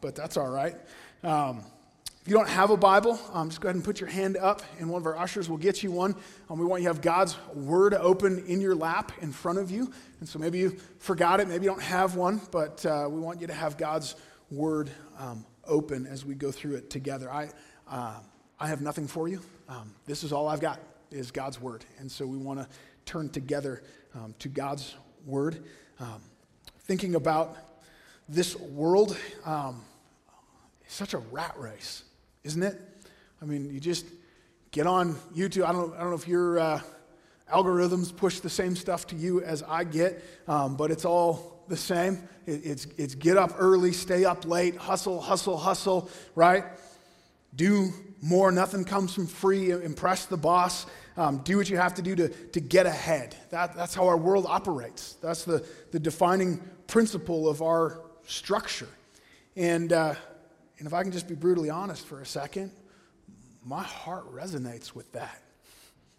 But that's all right. Um, if you don't have a Bible, um, just go ahead and put your hand up, and one of our ushers will get you one. Um, we want you to have God's Word open in your lap in front of you. And so maybe you forgot it, maybe you don't have one, but uh, we want you to have God's Word um, open as we go through it together. I, uh, I have nothing for you. Um, this is all I've got is God's Word. And so we want to turn together um, to God's Word. thinking about this world um, is such a rat race, isn't it? I mean, you just get on YouTube. I don't, I don't know if your uh, algorithms push the same stuff to you as I get, um, but it's all the same. It, it's, it's get up early, stay up late, hustle, hustle, hustle, right? Do more. Nothing comes from free. Impress the boss. Um, do what you have to do to, to get ahead. That, that's how our world operates. That's the, the defining principle of our structure. And, uh, and if I can just be brutally honest for a second, my heart resonates with that.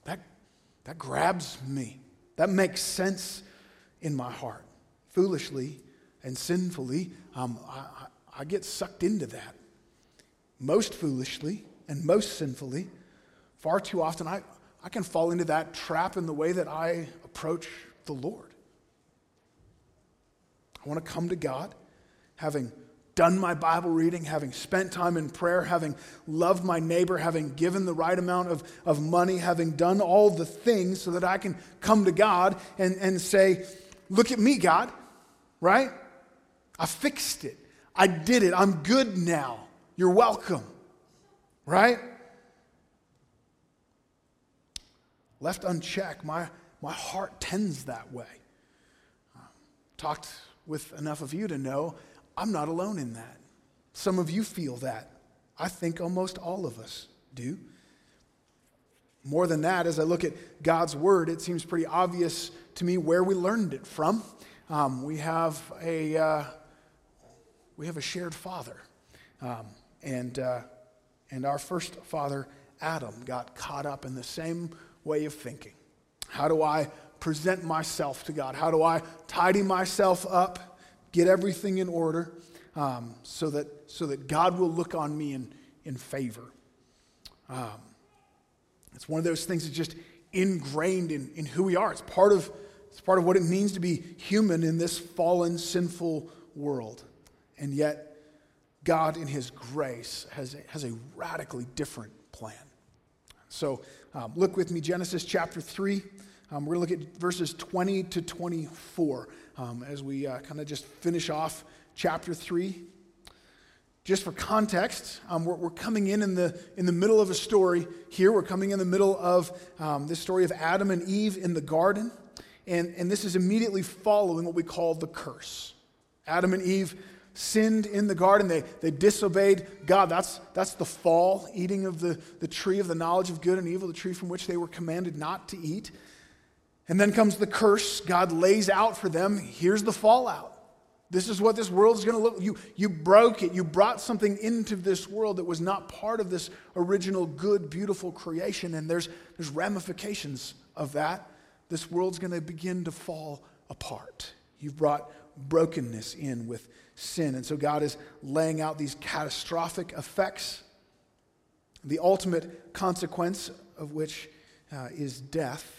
That, that grabs me. That makes sense in my heart. Foolishly and sinfully, um, I, I get sucked into that. Most foolishly and most sinfully, far too often, I, I can fall into that trap in the way that I approach the Lord. I want to come to God having done my Bible reading, having spent time in prayer, having loved my neighbor, having given the right amount of, of money, having done all the things so that I can come to God and, and say, Look at me, God, right? I fixed it. I did it. I'm good now. You're welcome, right? Left unchecked, my, my heart tends that way. Uh, talked with enough of you to know I'm not alone in that. Some of you feel that. I think almost all of us do. More than that, as I look at God's word, it seems pretty obvious to me where we learned it from. Um, we have a uh, we have a shared father, um, and uh, and our first father Adam got caught up in the same way of thinking. How do I present myself to God? How do I tidy myself up? Get everything in order um, so, that, so that God will look on me in, in favor. Um, it's one of those things that's just ingrained in, in who we are. It's part, of, it's part of what it means to be human in this fallen, sinful world. And yet, God, in His grace, has, has a radically different plan. So, um, look with me, Genesis chapter 3. Um, we're going to look at verses 20 to 24 um, as we uh, kind of just finish off chapter 3. Just for context, um, we're, we're, coming in in the, in the middle of a story here. We're coming in the middle of um, this story of Adam and Eve in the garden. And, and this is immediately following what we call the curse. Adam and Eve sinned in the garden. They, they disobeyed God. That's, that's the fall, eating of the, the tree of the knowledge of good and evil, the tree from which they were commanded not to eat. And then comes the curse God lays out for them. Here's the fallout. This is what this world is going to look. You, you broke it. You brought something into this world that was not part of this original good, beautiful creation. And there's, there's ramifications of that. This world's going to begin to fall apart. You've brought brokenness in with sin. And so God is laying out these catastrophic effects, the ultimate consequence of which uh, is death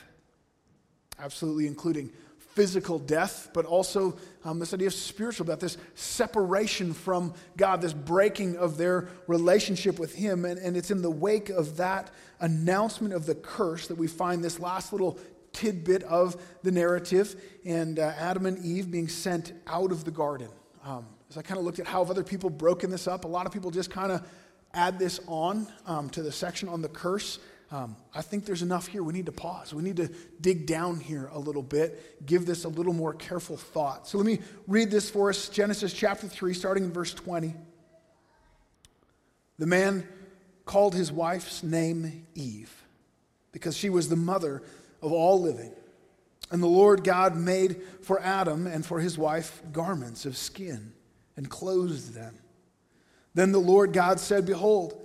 absolutely including physical death, but also um, this idea of spiritual death, this separation from God, this breaking of their relationship with Him. And, and it's in the wake of that announcement of the curse that we find this last little tidbit of the narrative and uh, Adam and Eve being sent out of the garden. Um, as I kind of looked at how have other people broken this up, a lot of people just kind of add this on um, to the section on the curse. Um, I think there's enough here. We need to pause. We need to dig down here a little bit, give this a little more careful thought. So let me read this for us Genesis chapter 3, starting in verse 20. The man called his wife's name Eve because she was the mother of all living. And the Lord God made for Adam and for his wife garments of skin and clothed them. Then the Lord God said, Behold,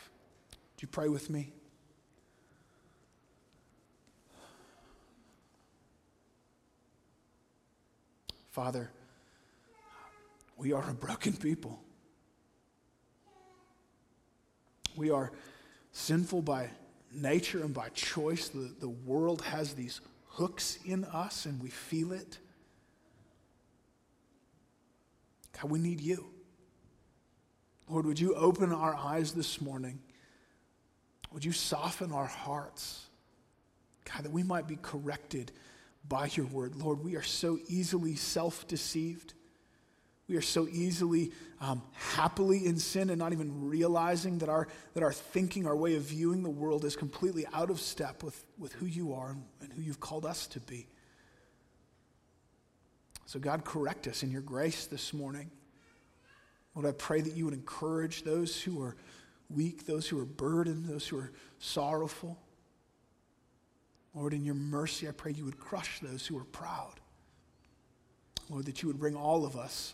You pray with me? Father, we are a broken people. We are sinful by nature and by choice. The, the world has these hooks in us and we feel it. God, we need you. Lord, would you open our eyes this morning? Would you soften our hearts? God, that we might be corrected by your word. Lord, we are so easily self deceived. We are so easily um, happily in sin and not even realizing that our, that our thinking, our way of viewing the world is completely out of step with, with who you are and, and who you've called us to be. So, God, correct us in your grace this morning. Lord, I pray that you would encourage those who are weak, those who are burdened, those who are sorrowful. Lord, in your mercy, I pray you would crush those who are proud. Lord, that you would bring all of us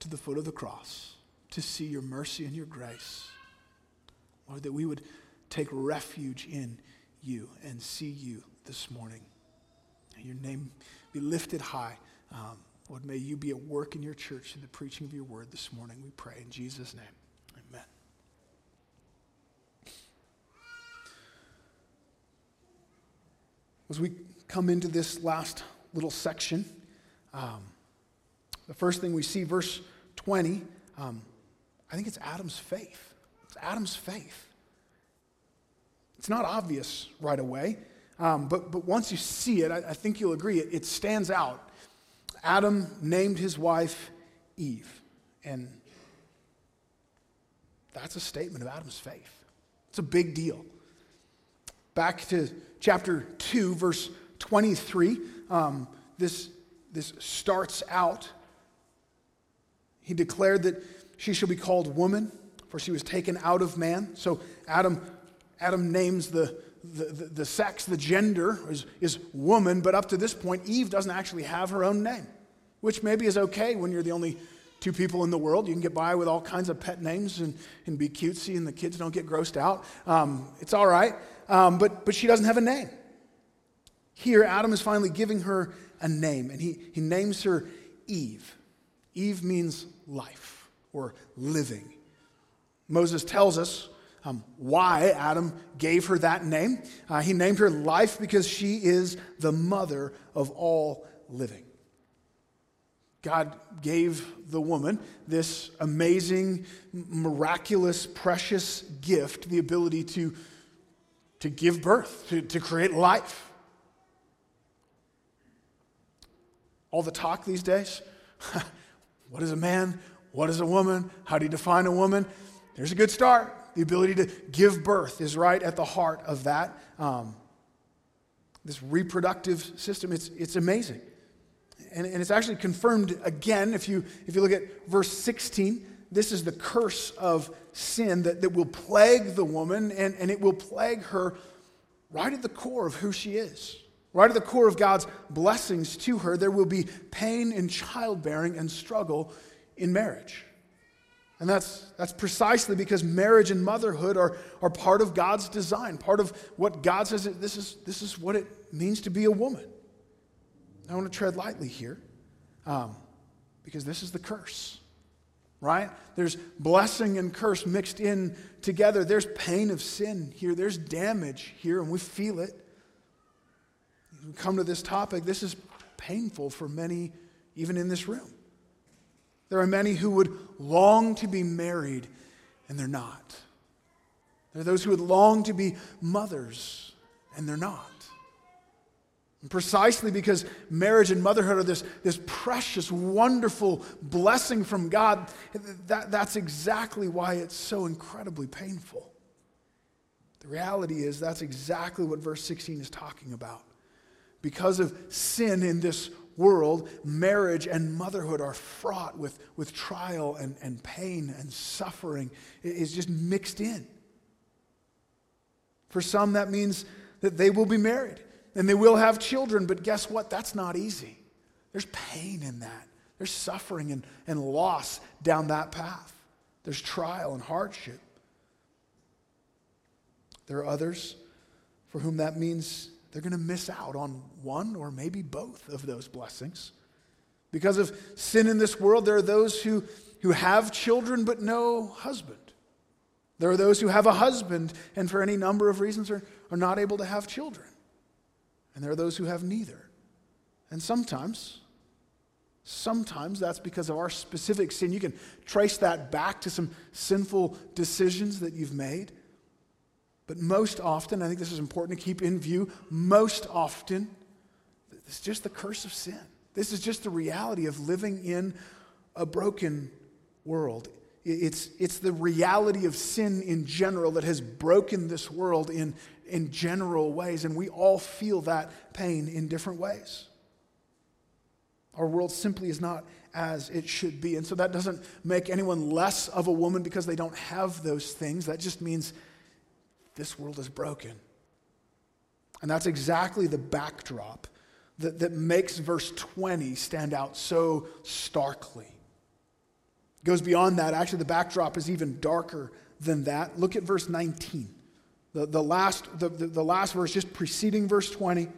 to the foot of the cross to see your mercy and your grace. Lord, that we would take refuge in you and see you this morning. your name be lifted high. Um, Lord, may you be at work in your church in the preaching of your word this morning. We pray in Jesus' name. Amen. As we come into this last little section, um, the first thing we see, verse 20, um, I think it's Adam's faith. It's Adam's faith. It's not obvious right away, um, but, but once you see it, I, I think you'll agree, it, it stands out. Adam named his wife Eve, and that's a statement of Adam's faith. It's a big deal. Back to chapter 2, verse 23, um, this, this starts out he declared that she shall be called woman, for she was taken out of man. So Adam, Adam names the, the, the, the sex, the gender is, is woman, but up to this point, Eve doesn't actually have her own name, which maybe is okay when you're the only two people in the world. You can get by with all kinds of pet names and, and be cutesy, and the kids don't get grossed out. Um, it's all right. Um, but, but she doesn't have a name. Here, Adam is finally giving her a name, and he, he names her Eve. Eve means life or living. Moses tells us um, why Adam gave her that name. Uh, he named her life because she is the mother of all living. God gave the woman this amazing, miraculous, precious gift the ability to, to give birth, to, to create life. All the talk these days What is a man? What is a woman? How do you define a woman? There's a good start. The ability to give birth is right at the heart of that. Um, this reproductive system, it's, it's amazing. And, and it's actually confirmed again if you, if you look at verse 16. This is the curse of sin that, that will plague the woman, and, and it will plague her right at the core of who she is. Right at the core of God's blessings to her, there will be pain in childbearing and struggle in marriage. And that's, that's precisely because marriage and motherhood are, are part of God's design, part of what God says this is, this is what it means to be a woman. I want to tread lightly here um, because this is the curse, right? There's blessing and curse mixed in together. There's pain of sin here, there's damage here, and we feel it. We come to this topic, this is painful for many, even in this room. There are many who would long to be married, and they're not. There are those who would long to be mothers, and they're not. And precisely because marriage and motherhood are this, this precious, wonderful blessing from God, that, that's exactly why it's so incredibly painful. The reality is, that's exactly what verse 16 is talking about. Because of sin in this world, marriage and motherhood are fraught with, with trial and, and pain and suffering. It is just mixed in. For some, that means that they will be married and they will have children, but guess what? That's not easy. There's pain in that, there's suffering and, and loss down that path, there's trial and hardship. There are others for whom that means they're going to miss out on one or maybe both of those blessings. Because of sin in this world, there are those who, who have children but no husband. There are those who have a husband and for any number of reasons are, are not able to have children. And there are those who have neither. And sometimes, sometimes that's because of our specific sin. You can trace that back to some sinful decisions that you've made. But most often, I think this is important to keep in view, most often, it's just the curse of sin. This is just the reality of living in a broken world. It's, it's the reality of sin in general that has broken this world in, in general ways, and we all feel that pain in different ways. Our world simply is not as it should be. And so that doesn't make anyone less of a woman because they don't have those things. That just means this world is broken. And that's exactly the backdrop that, that makes verse 20 stand out so starkly. It goes beyond that. Actually, the backdrop is even darker than that. Look at verse 19. The, the, last, the, the, the last verse, just preceding verse 20.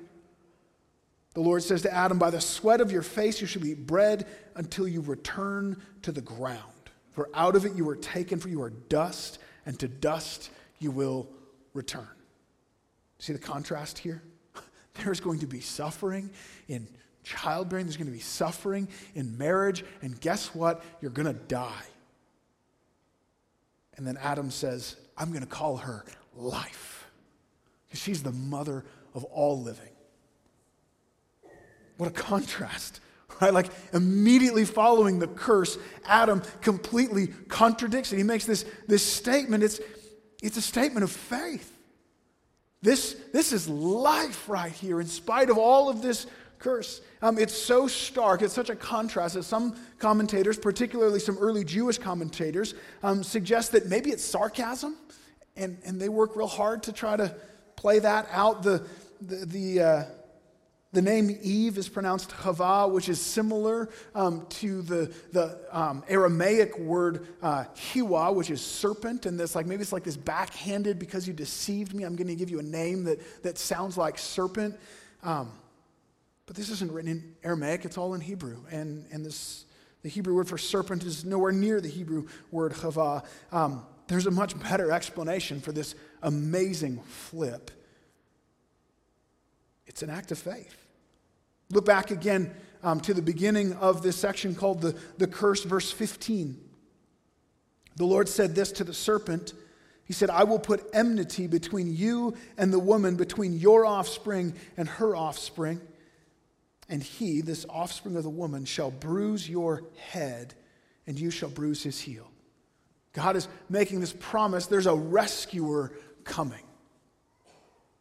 The Lord says to Adam, By the sweat of your face you shall eat bread until you return to the ground. For out of it you were taken, for you are dust, and to dust you will return. See the contrast here? There's going to be suffering in childbearing, there's going to be suffering in marriage, and guess what? You're going to die. And then Adam says, I'm going to call her life. Because she's the mother of all living. What a contrast, right? Like immediately following the curse, Adam completely contradicts it. He makes this, this statement. It's, it's a statement of faith. This, this is life right here, in spite of all of this curse. Um, it's so stark, it's such a contrast that some commentators, particularly some early Jewish commentators, um, suggest that maybe it's sarcasm and, and they work real hard to try to play that out. The, the, the, uh, the name Eve is pronounced Hava, which is similar um, to the, the um, Aramaic word uh, Hiwa, which is serpent. And this, like, maybe it's like this backhanded because you deceived me. I'm going to give you a name that, that sounds like serpent. Um, but this isn't written in Aramaic, it's all in Hebrew. And, and this, the Hebrew word for serpent is nowhere near the Hebrew word Hava. Um, there's a much better explanation for this amazing flip. It's an act of faith. Look back again um, to the beginning of this section called the, the curse, verse 15. The Lord said this to the serpent He said, I will put enmity between you and the woman, between your offspring and her offspring. And he, this offspring of the woman, shall bruise your head, and you shall bruise his heel. God is making this promise there's a rescuer coming.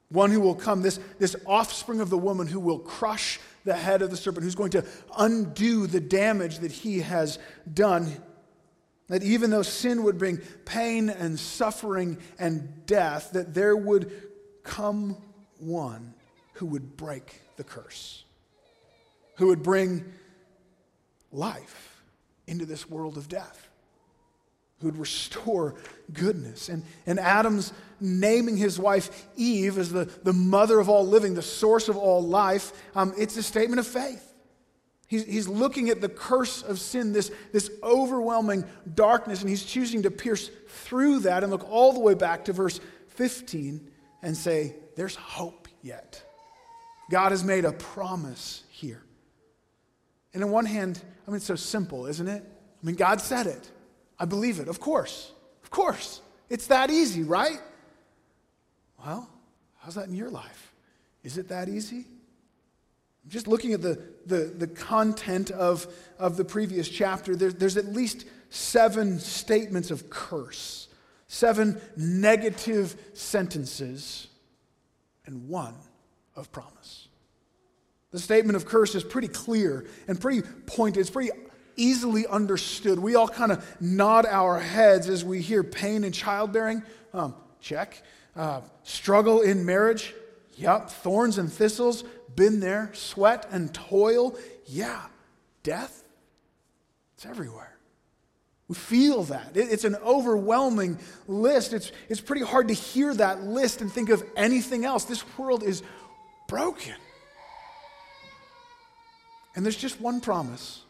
One who will come, this, this offspring of the woman who will crush the head of the serpent, who's going to undo the damage that he has done. That even though sin would bring pain and suffering and death, that there would come one who would break the curse, who would bring life into this world of death who would restore goodness. And, and Adam's naming his wife Eve as the, the mother of all living, the source of all life, um, it's a statement of faith. He's, he's looking at the curse of sin, this, this overwhelming darkness, and he's choosing to pierce through that and look all the way back to verse 15 and say, There's hope yet. God has made a promise here. And on one hand, I mean, it's so simple, isn't it? I mean, God said it. I believe it. Of course. Of course. It's that easy, right? Well, how's that in your life? Is it that easy? Just looking at the, the, the content of, of the previous chapter, there, there's at least seven statements of curse, seven negative sentences, and one of promise. The statement of curse is pretty clear and pretty pointed. It's pretty easily understood. We all kind of nod our heads as we hear pain in childbearing. Um, check. Uh, struggle in marriage. Yep. Thorns and thistles. Been there. Sweat and toil. Yeah. Death. It's everywhere. We feel that. It's an overwhelming list. It's, it's pretty hard to hear that list and think of anything else. This world is broken. And there's just one promise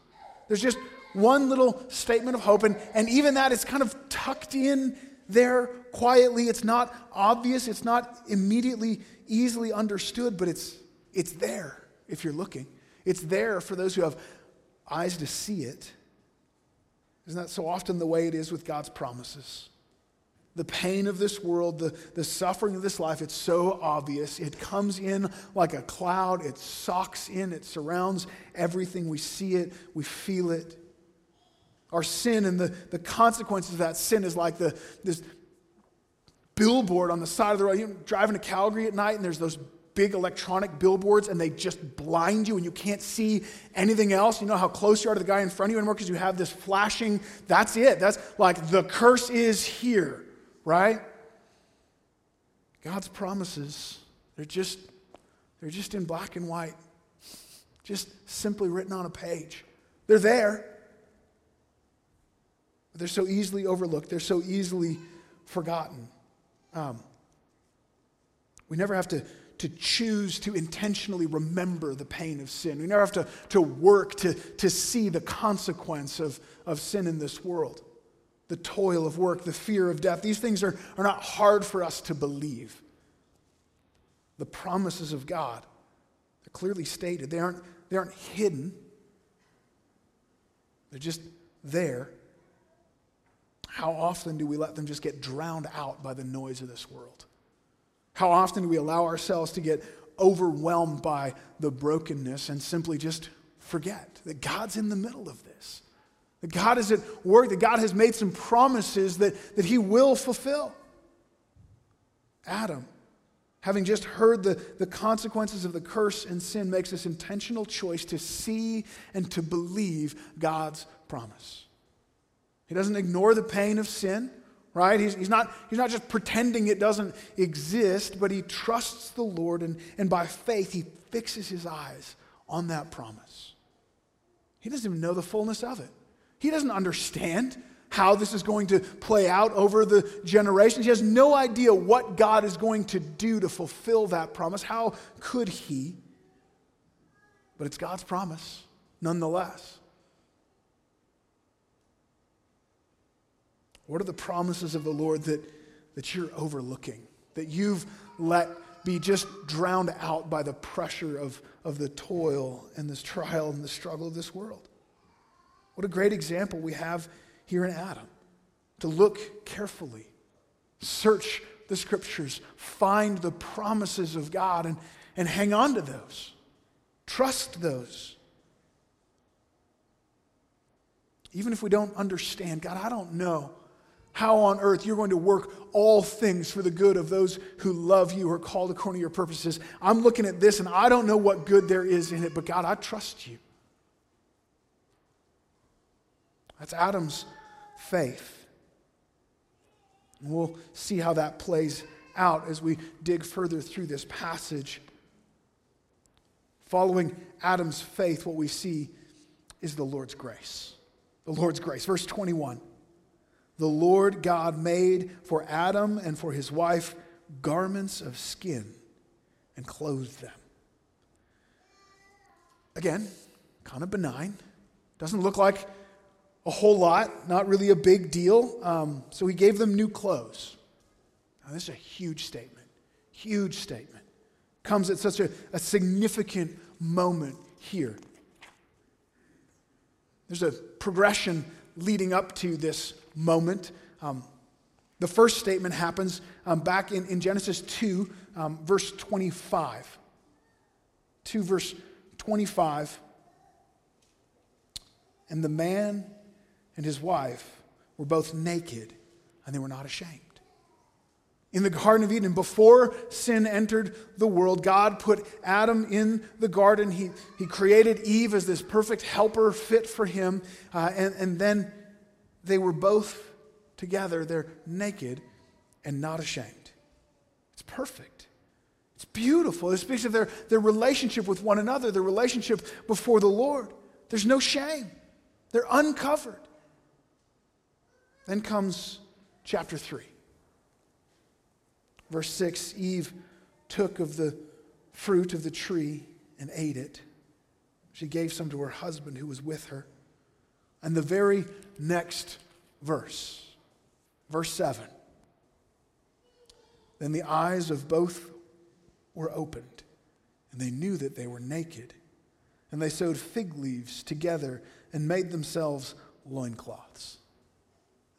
there's just one little statement of hope, and, and even that is kind of tucked in there quietly. It's not obvious, it's not immediately easily understood, but it's, it's there if you're looking. It's there for those who have eyes to see it. Isn't that so often the way it is with God's promises? The pain of this world, the, the suffering of this life, it's so obvious. It comes in like a cloud, it socks in, it surrounds everything. We see it, we feel it. Our sin and the, the consequences of that sin is like the, this billboard on the side of the road. You're driving to Calgary at night, and there's those big electronic billboards, and they just blind you, and you can't see anything else. You know how close you are to the guy in front of you anymore because you have this flashing. That's it. That's like the curse is here right? God's promises, they're just, they're just in black and white, just simply written on a page. They're there. But they're so easily overlooked, they're so easily forgotten. Um, we never have to, to choose to intentionally remember the pain of sin. We never have to, to work to, to see the consequence of, of sin in this world the toil of work, the fear of death. These things are, are not hard for us to believe. The promises of God, they're clearly stated. They aren't, they aren't hidden, they're just there. How often do we let them just get drowned out by the noise of this world? How often do we allow ourselves to get overwhelmed by the brokenness and simply just forget that God's in the middle of this? That God is at work, that God has made some promises that, that He will fulfill. Adam, having just heard the, the consequences of the curse and sin, makes this intentional choice to see and to believe God's promise. He doesn't ignore the pain of sin, right? He's, he's, not, he's not just pretending it doesn't exist, but he trusts the Lord, and, and by faith, he fixes his eyes on that promise. He doesn't even know the fullness of it. He doesn't understand how this is going to play out over the generations. He has no idea what God is going to do to fulfill that promise. How could he? But it's God's promise nonetheless. What are the promises of the Lord that, that you're overlooking, that you've let be just drowned out by the pressure of, of the toil and this trial and the struggle of this world? What a great example we have here in Adam to look carefully, search the scriptures, find the promises of God, and, and hang on to those. Trust those. Even if we don't understand, God, I don't know how on earth you're going to work all things for the good of those who love you or called according to your purposes. I'm looking at this and I don't know what good there is in it, but God, I trust you. That's Adam's faith. And we'll see how that plays out as we dig further through this passage. Following Adam's faith, what we see is the Lord's grace. The Lord's grace. Verse 21 The Lord God made for Adam and for his wife garments of skin and clothed them. Again, kind of benign. Doesn't look like a whole lot, not really a big deal. Um, so he gave them new clothes. Now, this is a huge statement. Huge statement. comes at such a, a significant moment here. There's a progression leading up to this moment. Um, the first statement happens um, back in, in Genesis 2, um, verse 25. 2, verse 25. And the man and his wife were both naked, and they were not ashamed. In the Garden of Eden, before sin entered the world, God put Adam in the garden. He, he created Eve as this perfect helper fit for him. Uh, and, and then they were both together. They're naked and not ashamed. It's perfect. It's beautiful. It speaks of their, their relationship with one another, their relationship before the Lord. There's no shame, they're uncovered. Then comes chapter 3. Verse 6 Eve took of the fruit of the tree and ate it. She gave some to her husband who was with her. And the very next verse, verse 7 Then the eyes of both were opened, and they knew that they were naked. And they sewed fig leaves together and made themselves loincloths.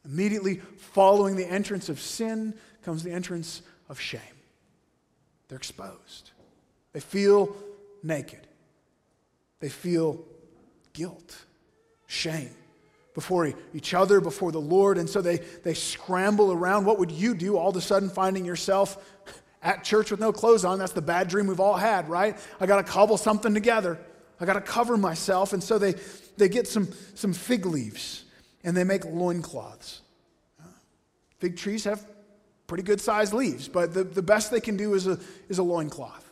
Immediately following the entrance of sin comes the entrance of shame. They're exposed. They feel naked. They feel guilt, shame before each other, before the Lord. And so they, they scramble around. What would you do all of a sudden finding yourself at church with no clothes on? That's the bad dream we've all had, right? I got to cobble something together. I got to cover myself. And so they, they get some, some fig leaves and they make loincloths. Fig trees have pretty good sized leaves, but the, the best they can do is a, is a loincloth.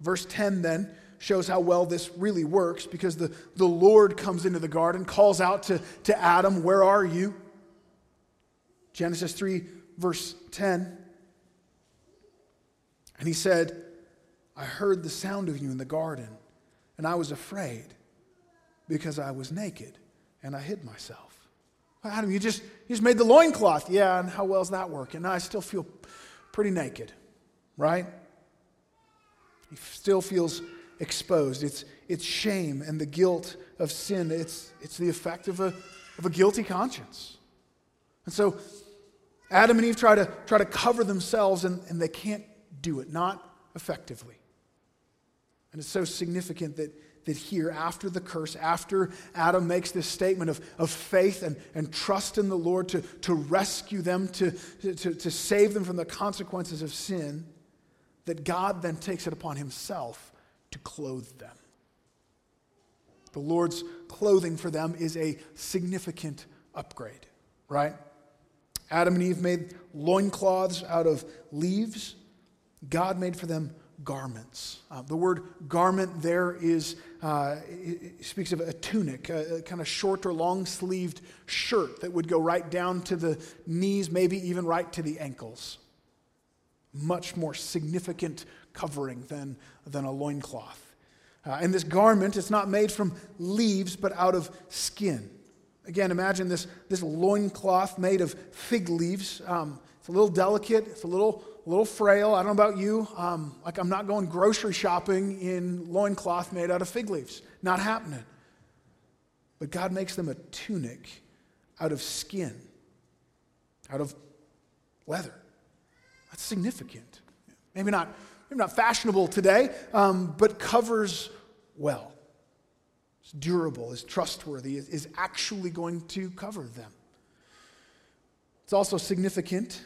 Verse 10 then shows how well this really works because the, the Lord comes into the garden, calls out to, to Adam, Where are you? Genesis 3, verse 10. And he said, I heard the sound of you in the garden, and I was afraid because I was naked and I hid myself. Adam, you just, you just made the loincloth. Yeah, and how well is that working? I still feel pretty naked, right? He still feels exposed. It's, it's shame and the guilt of sin. It's, it's the effect of a, of a guilty conscience. And so Adam and Eve try to, try to cover themselves, and, and they can't do it, not effectively. And it's so significant that that here, after the curse, after Adam makes this statement of, of faith and, and trust in the Lord to, to rescue them, to, to, to save them from the consequences of sin, that God then takes it upon himself to clothe them. The Lord's clothing for them is a significant upgrade, right? Adam and Eve made loincloths out of leaves. God made for them garments. Uh, the word garment there is, uh, speaks of a tunic, a, a kind of short or long sleeved shirt that would go right down to the knees, maybe even right to the ankles. Much more significant covering than, than a loincloth. Uh, and this garment, it's not made from leaves, but out of skin. Again, imagine this, this loincloth made of fig leaves. Um, it's a little delicate, it's a little a little frail. I don't know about you. Um, like, I'm not going grocery shopping in loincloth made out of fig leaves. Not happening. But God makes them a tunic out of skin, out of leather. That's significant. Maybe not, maybe not fashionable today, um, but covers well. It's durable, is trustworthy, is actually going to cover them. It's also significant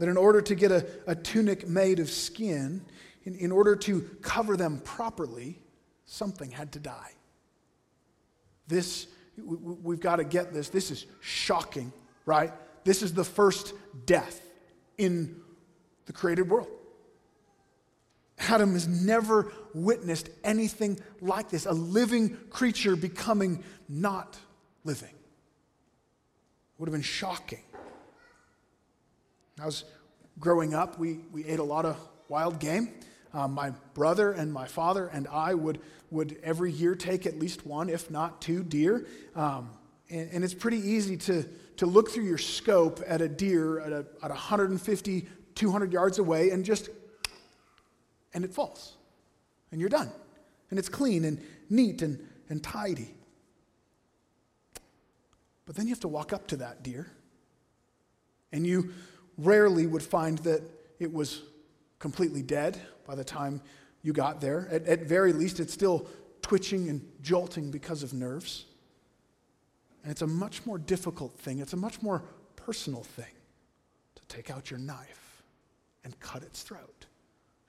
that in order to get a, a tunic made of skin, in, in order to cover them properly, something had to die. This, we, we've got to get this. This is shocking, right? This is the first death in the created world. Adam has never witnessed anything like this a living creature becoming not living. It would have been shocking. I was growing up, we, we ate a lot of wild game. Um, my brother and my father and I would, would every year take at least one, if not two, deer. Um, and, and, it's pretty easy to, to look through your scope at a deer at, a, at 150, 200 yards away and just and it falls. And you're done. And it's clean and neat and, and tidy. But then you have to walk up to that deer. And you rarely would find that it was completely dead by the time you got there. At, at very least, it's still twitching and jolting because of nerves. And it's a much more difficult thing, it's a much more personal thing to take out your knife and cut its throat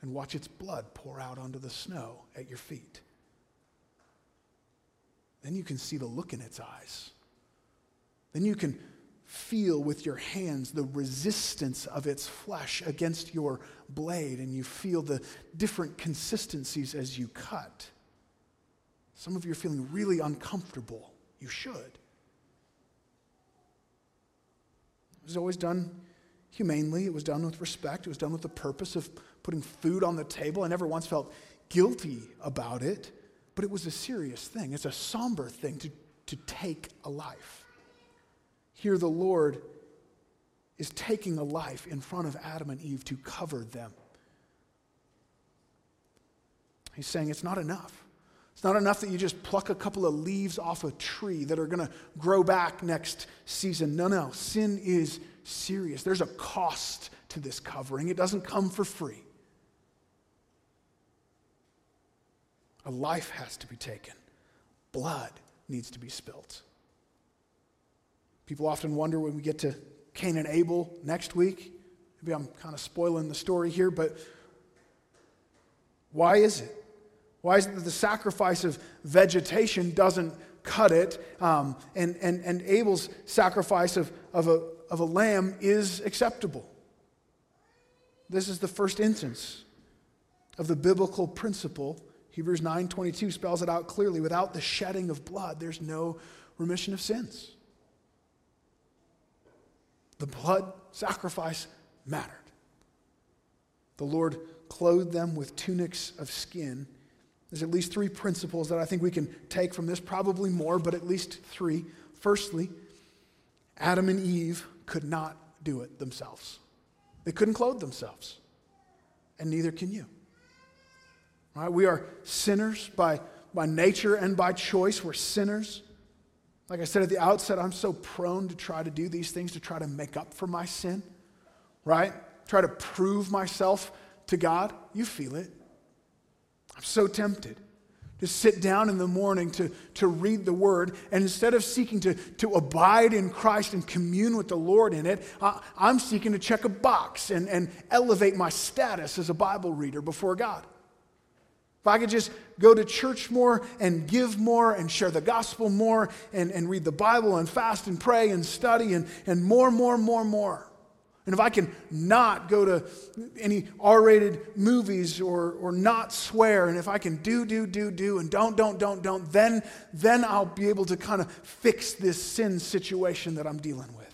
and watch its blood pour out onto the snow at your feet. Then you can see the look in its eyes. Then you can feel with your hands the resistance of its flesh against your blade, and you feel the different consistencies as you cut. Some of you are feeling really uncomfortable. You should. It was always done humanely, it was done with respect, it was done with the purpose of putting food on the table. I never once felt guilty about it, but it was a serious thing. It's a somber thing to, to take a life. Here, the Lord is taking a life in front of Adam and Eve to cover them. He's saying it's not enough. It's not enough that you just pluck a couple of leaves off a tree that are going to grow back next season. No, no. Sin is serious. There's a cost to this covering, it doesn't come for free. A life has to be taken, blood needs to be spilt. People often wonder when we get to Cain and Abel next week. Maybe I'm kind of spoiling the story here, but why is it? Why is it that the sacrifice of vegetation doesn't cut it, um, and, and, and Abel's sacrifice of, of, a, of a lamb is acceptable? This is the first instance of the biblical principle Hebrews 9:22 spells it out clearly. Without the shedding of blood, there's no remission of sins. The blood sacrifice mattered. The Lord clothed them with tunics of skin. There's at least three principles that I think we can take from this, probably more, but at least three. Firstly, Adam and Eve could not do it themselves. They couldn't clothe themselves, and neither can you. Right? We are sinners by, by nature and by choice. We're sinners. Like I said at the outset, I'm so prone to try to do these things to try to make up for my sin, right? Try to prove myself to God. You feel it. I'm so tempted to sit down in the morning to, to read the word, and instead of seeking to, to abide in Christ and commune with the Lord in it, I, I'm seeking to check a box and, and elevate my status as a Bible reader before God. If I could just go to church more and give more and share the gospel more and, and read the Bible and fast and pray and study and, and more, more, more, more. And if I can not go to any R rated movies or, or not swear, and if I can do, do, do, do, and don't, don't, don't, don't, then, then I'll be able to kind of fix this sin situation that I'm dealing with.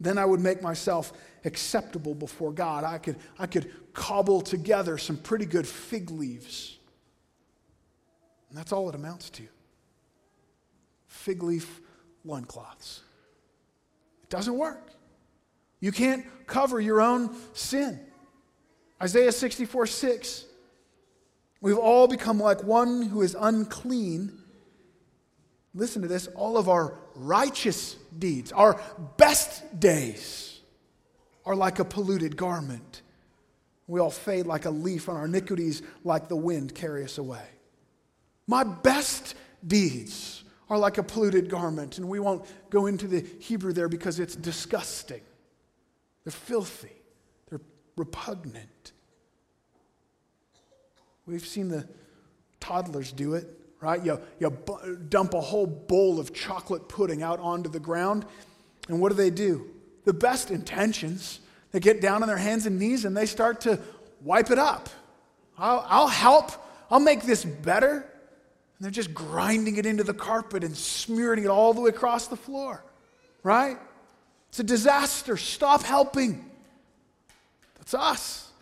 Then I would make myself acceptable before God. I could, I could cobble together some pretty good fig leaves. And that's all it amounts to fig leaf loincloths. It doesn't work. You can't cover your own sin. Isaiah 64 6. We've all become like one who is unclean. Listen to this all of our righteous deeds, our best days, are like a polluted garment. We all fade like a leaf, and our iniquities, like the wind, carry us away. My best deeds are like a polluted garment, and we won't go into the Hebrew there because it's disgusting. They're filthy, they're repugnant. We've seen the toddlers do it, right? You, you b- dump a whole bowl of chocolate pudding out onto the ground, and what do they do? The best intentions they get down on their hands and knees and they start to wipe it up. I'll, I'll help. I'll make this better. And they're just grinding it into the carpet and smearing it all the way across the floor, right? It's a disaster. Stop helping. That's us.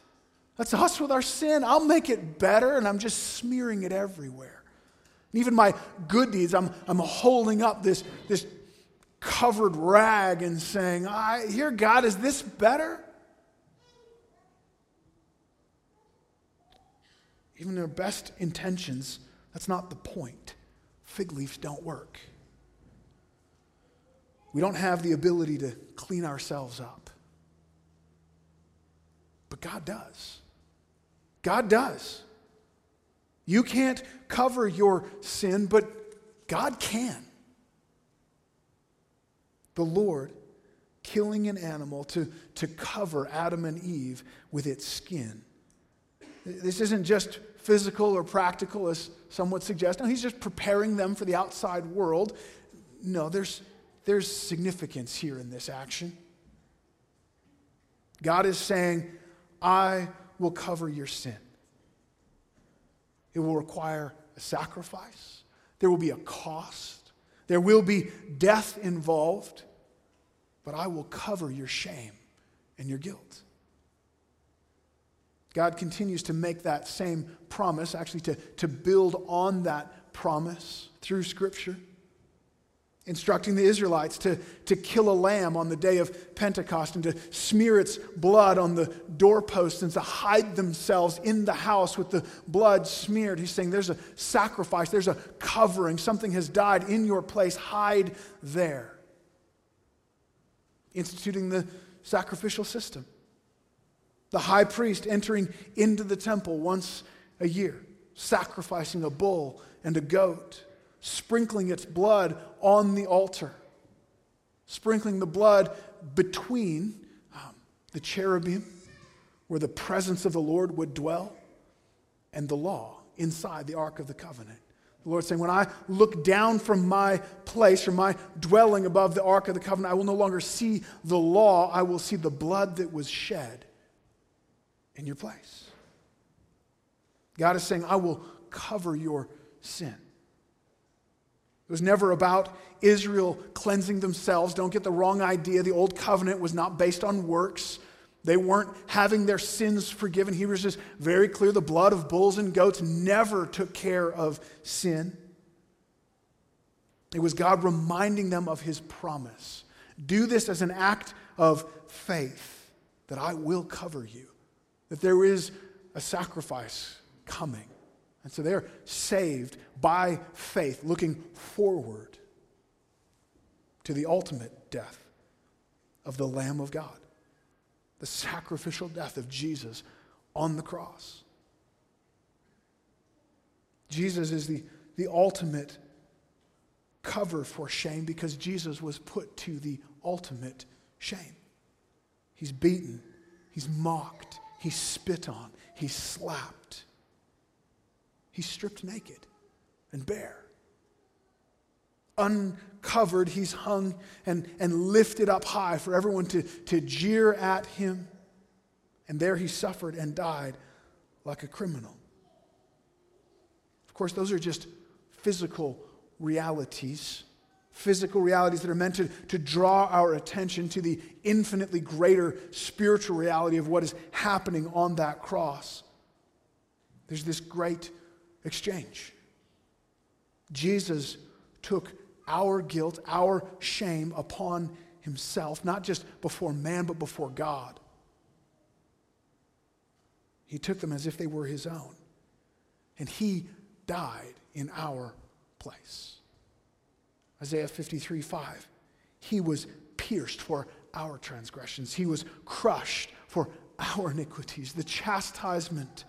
That's us with our sin. I'll make it better, and I'm just smearing it everywhere. And even my good deeds, I'm, I'm holding up this, this covered rag and saying, I, Here, God, is this better? Even their best intentions, that's not the point. Fig leaves don't work. We don't have the ability to clean ourselves up. But God does. God does. You can't cover your sin, but God can. The Lord killing an animal to, to cover Adam and Eve with its skin. This isn't just physical or practical, as some would suggest. No, he's just preparing them for the outside world. No, there's, there's significance here in this action. God is saying, I will cover your sin. It will require a sacrifice, there will be a cost, there will be death involved, but I will cover your shame and your guilt. God continues to make that same promise, actually, to, to build on that promise through Scripture instructing the Israelites to, to kill a lamb on the day of Pentecost and to smear its blood on the doorposts and to hide themselves in the house with the blood smeared. He's saying there's a sacrifice, there's a covering, something has died in your place, hide there. Instituting the sacrificial system. The high priest entering into the temple once a year, sacrificing a bull and a goat sprinkling its blood on the altar, sprinkling the blood between um, the cherubim, where the presence of the Lord would dwell, and the law inside the Ark of the Covenant. The Lord saying, When I look down from my place, from my dwelling above the Ark of the Covenant, I will no longer see the law, I will see the blood that was shed in your place. God is saying, I will cover your sin. It was never about Israel cleansing themselves. Don't get the wrong idea. The old covenant was not based on works. They weren't having their sins forgiven. Hebrews is very clear the blood of bulls and goats never took care of sin. It was God reminding them of his promise. Do this as an act of faith that I will cover you, that there is a sacrifice coming. And so they're saved by faith, looking forward to the ultimate death of the Lamb of God, the sacrificial death of Jesus on the cross. Jesus is the, the ultimate cover for shame because Jesus was put to the ultimate shame. He's beaten, he's mocked, he's spit on, He slapped. He stripped naked and bare. Uncovered, he's hung and, and lifted up high for everyone to, to jeer at him. And there he suffered and died like a criminal. Of course, those are just physical realities, physical realities that are meant to, to draw our attention to the infinitely greater spiritual reality of what is happening on that cross. There's this great exchange. Jesus took our guilt, our shame upon himself, not just before man, but before God. He took them as if they were his own. And he died in our place. Isaiah 53 5. He was pierced for our transgressions, he was crushed for our iniquities. The chastisement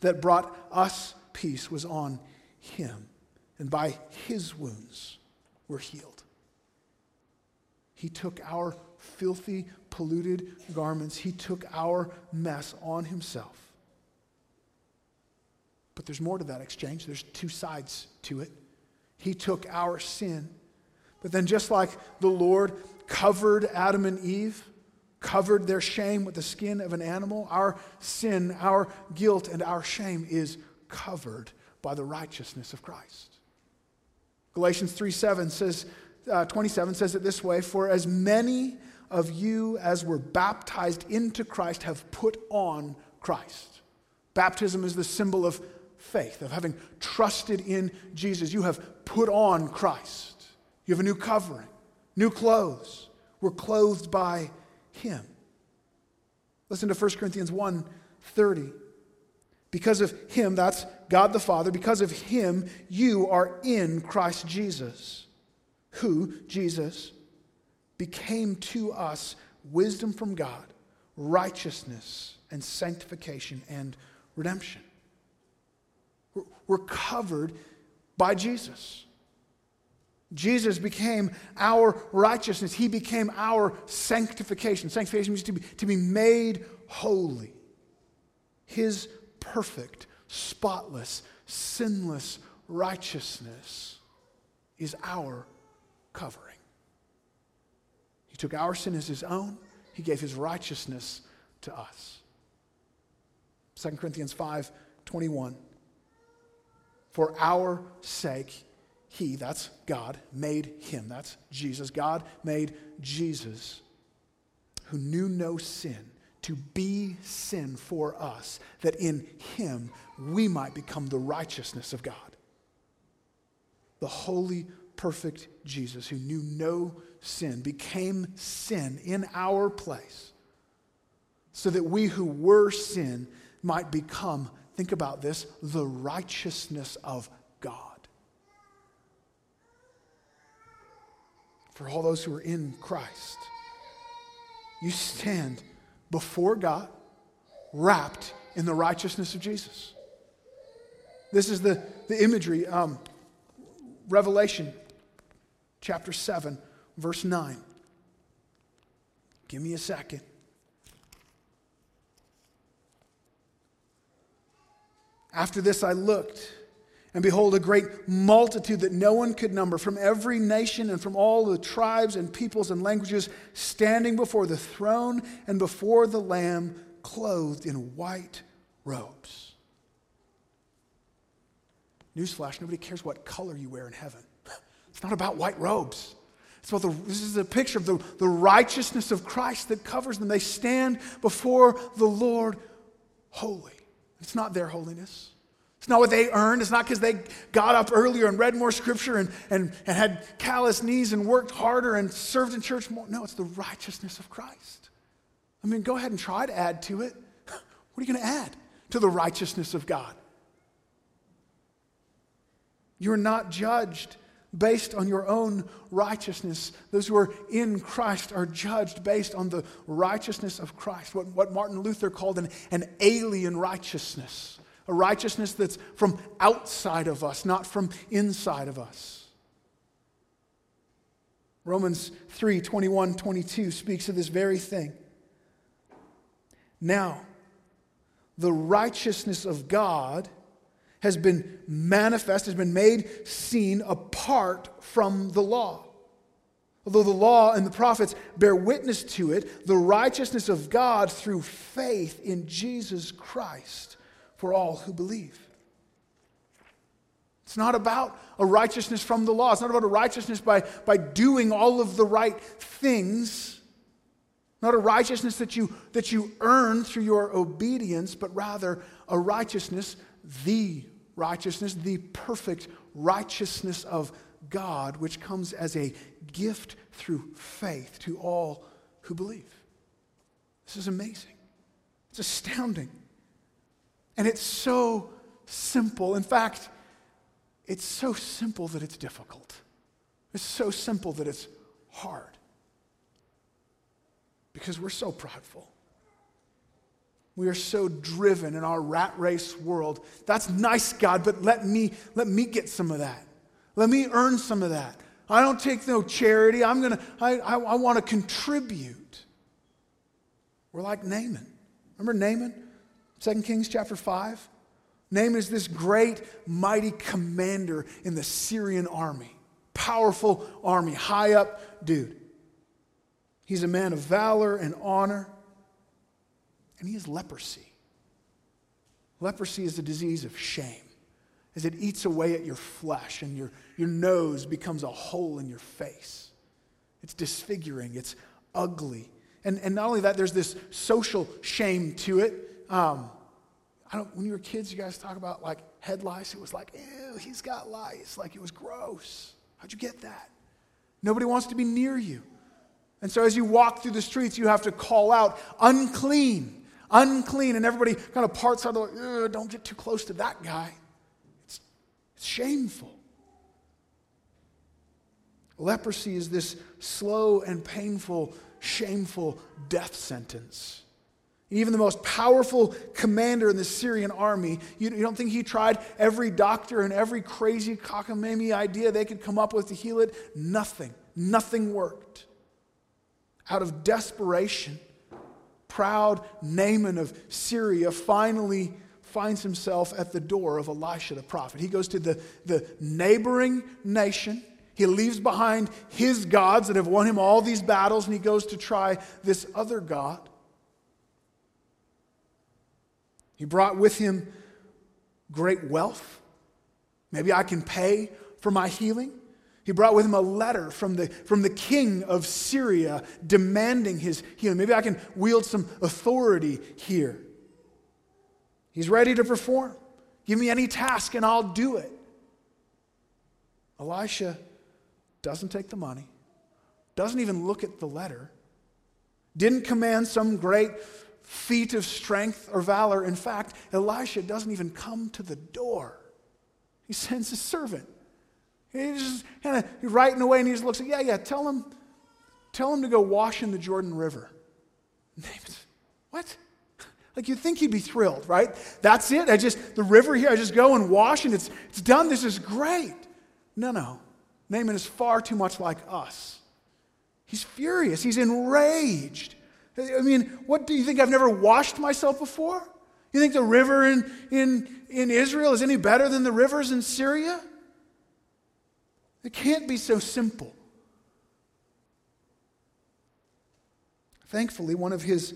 that brought us peace was on him, and by his wounds we're healed. He took our filthy, polluted garments, he took our mess on himself. But there's more to that exchange. There's two sides to it. He took our sin. But then, just like the Lord covered Adam and Eve, covered their shame with the skin of an animal, our sin, our guilt, and our shame is covered by the righteousness of Christ. Galatians 3 7 says, uh, 27 says it this way For as many of you as were baptized into Christ have put on Christ. Baptism is the symbol of faith, of having trusted in Jesus. You have put on Christ. You have a new covering, new clothes. We're clothed by Him. Listen to 1 Corinthians 1 30. Because of him, that's God the Father, because of him, you are in Christ Jesus, who, Jesus, became to us wisdom from God, righteousness and sanctification and redemption. We're covered by Jesus. Jesus became our righteousness. He became our sanctification. Sanctification means to be, to be made holy. His perfect, spotless, sinless righteousness is our covering. He took our sin as his own, he gave his righteousness to us. 2 Corinthians 5 21. For our sake, he, that's God, made him. That's Jesus. God made Jesus, who knew no sin, to be sin for us, that in him we might become the righteousness of God. The holy, perfect Jesus, who knew no sin, became sin in our place, so that we who were sin might become, think about this, the righteousness of God. For all those who are in Christ. You stand before God wrapped in the righteousness of Jesus. This is the, the imagery. Um, Revelation chapter 7, verse 9. Give me a second. After this, I looked and behold, a great multitude that no one could number from every nation and from all the tribes and peoples and languages standing before the throne and before the Lamb, clothed in white robes. Newsflash nobody cares what color you wear in heaven. It's not about white robes. It's about the, this is a picture of the, the righteousness of Christ that covers them. They stand before the Lord holy. It's not their holiness. It's not what they earned. It's not because they got up earlier and read more scripture and, and, and had callous knees and worked harder and served in church more. No, it's the righteousness of Christ. I mean, go ahead and try to add to it. What are you going to add to the righteousness of God? You're not judged based on your own righteousness. Those who are in Christ are judged based on the righteousness of Christ, what, what Martin Luther called an, an alien righteousness a righteousness that's from outside of us, not from inside of us. Romans 3 21, 22 speaks of this very thing. Now, the righteousness of God has been manifest, has been made seen apart from the law. Although the law and the prophets bear witness to it, the righteousness of God through faith in Jesus Christ for all who believe. It's not about a righteousness from the law. It's not about a righteousness by, by doing all of the right things. Not a righteousness that you, that you earn through your obedience, but rather a righteousness, the righteousness, the perfect righteousness of God, which comes as a gift through faith to all who believe. This is amazing. It's astounding. And it's so simple. In fact, it's so simple that it's difficult. It's so simple that it's hard. Because we're so prideful. We are so driven in our rat race world. That's nice, God, but let me, let me get some of that. Let me earn some of that. I don't take no charity. I'm gonna, I, I, I want to contribute. We're like Naaman. Remember Naaman? 2 Kings chapter 5. Naaman is this great, mighty commander in the Syrian army. Powerful army, high up dude. He's a man of valor and honor, and he has leprosy. Leprosy is a disease of shame, as it eats away at your flesh, and your, your nose becomes a hole in your face. It's disfiguring, it's ugly. And, and not only that, there's this social shame to it. Um, I don't, when you were kids, you guys talk about like head lice. It was like, ew, he's got lice. Like it was gross. How'd you get that? Nobody wants to be near you. And so as you walk through the streets, you have to call out, unclean, unclean, and everybody kind of parts out, like, don't get too close to that guy. It's, it's shameful. Leprosy is this slow and painful, shameful death sentence. Even the most powerful commander in the Syrian army, you, you, don't think he tried every doctor and every crazy cockamamie idea they could come up with to heal it? Nothing. Nothing worked. Out of desperation, proud Naaman of Syria finally finds himself at the door of Elisha the prophet. He goes to the, the neighboring nation. He leaves behind his gods that have won him all these battles, and he goes to try this other God. He brought with him great wealth. Maybe I can pay for my healing. He brought with him a letter from the, from the king of Syria demanding his healing. Maybe I can wield some authority here. He's ready to perform. Give me any task and I'll do it. Elisha doesn't take the money, doesn't even look at the letter, didn't command some great feat of strength or valor. In fact, Elisha doesn't even come to the door, he sends his servant. He's just kind of writing away and he just looks at, yeah, yeah, tell him, tell him to go wash in the Jordan River. What? Like you'd think he'd be thrilled, right? That's it. I just, the river here, I just go and wash and it's, it's done. This is great. No, no. Naaman is far too much like us. He's furious. He's enraged. I mean, what do you think? I've never washed myself before? You think the river in, in, in Israel is any better than the rivers in Syria? It can't be so simple. Thankfully, one of his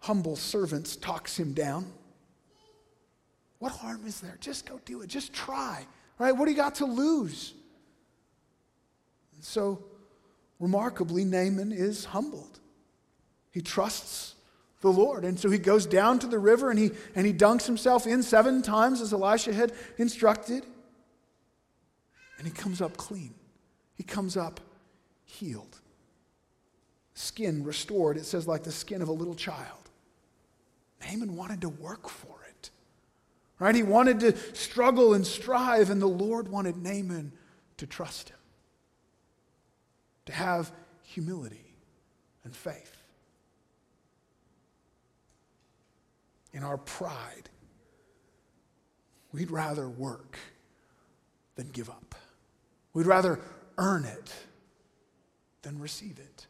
humble servants talks him down. What harm is there? Just go do it. Just try. Right? What do you got to lose? And so, remarkably, Naaman is humbled. He trusts the Lord. And so he goes down to the river and he, and he dunks himself in seven times as Elisha had instructed. And he comes up clean. He comes up healed. Skin restored, it says, like the skin of a little child. Naaman wanted to work for it. Right? He wanted to struggle and strive, and the Lord wanted Naaman to trust him, to have humility and faith. In our pride, we'd rather work than give up. We'd rather earn it than receive it.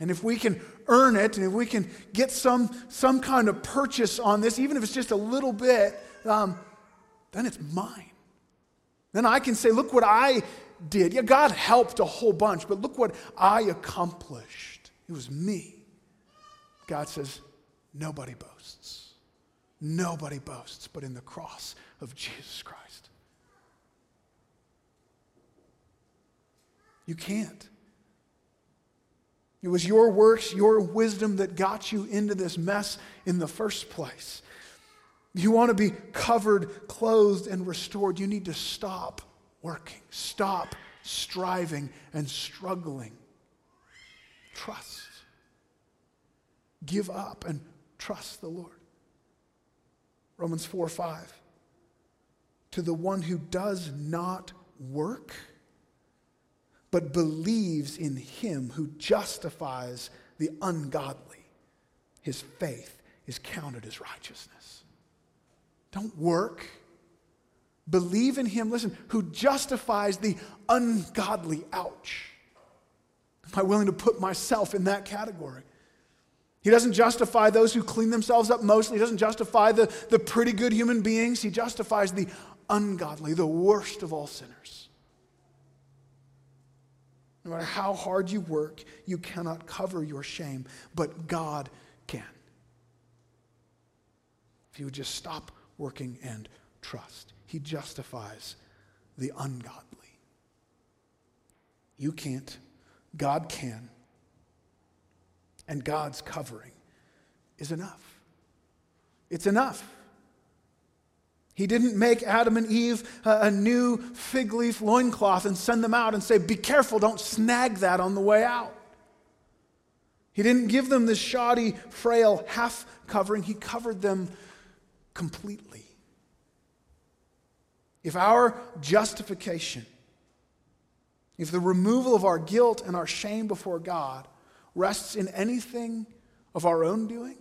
And if we can earn it, and if we can get some, some kind of purchase on this, even if it's just a little bit, um, then it's mine. Then I can say, look what I did. Yeah, God helped a whole bunch, but look what I accomplished. It was me. God says, nobody boasts. Nobody boasts but in the cross of Jesus Christ. You can't. It was your works, your wisdom that got you into this mess in the first place. You want to be covered, clothed, and restored. You need to stop working, stop striving and struggling. Trust. Give up and trust the Lord. Romans 4 5. To the one who does not work, but believes in him who justifies the ungodly, his faith is counted as righteousness. Don't work. Believe in him, listen, who justifies the ungodly. Ouch. Am I willing to put myself in that category? He doesn't justify those who clean themselves up mostly. He doesn't justify the, the pretty good human beings. He justifies the ungodly, the worst of all sinners. No matter how hard you work, you cannot cover your shame, but God can. If you would just stop working and trust, He justifies the ungodly. You can't, God can and God's covering is enough. It's enough. He didn't make Adam and Eve a, new fig leaf loincloth and send them out and say, Be careful, don't snag that on the way out. He didn't give them this shoddy, frail half covering, He covered them completely. If our justification, if the removal of our guilt and our shame before God rests in anything of our own doing,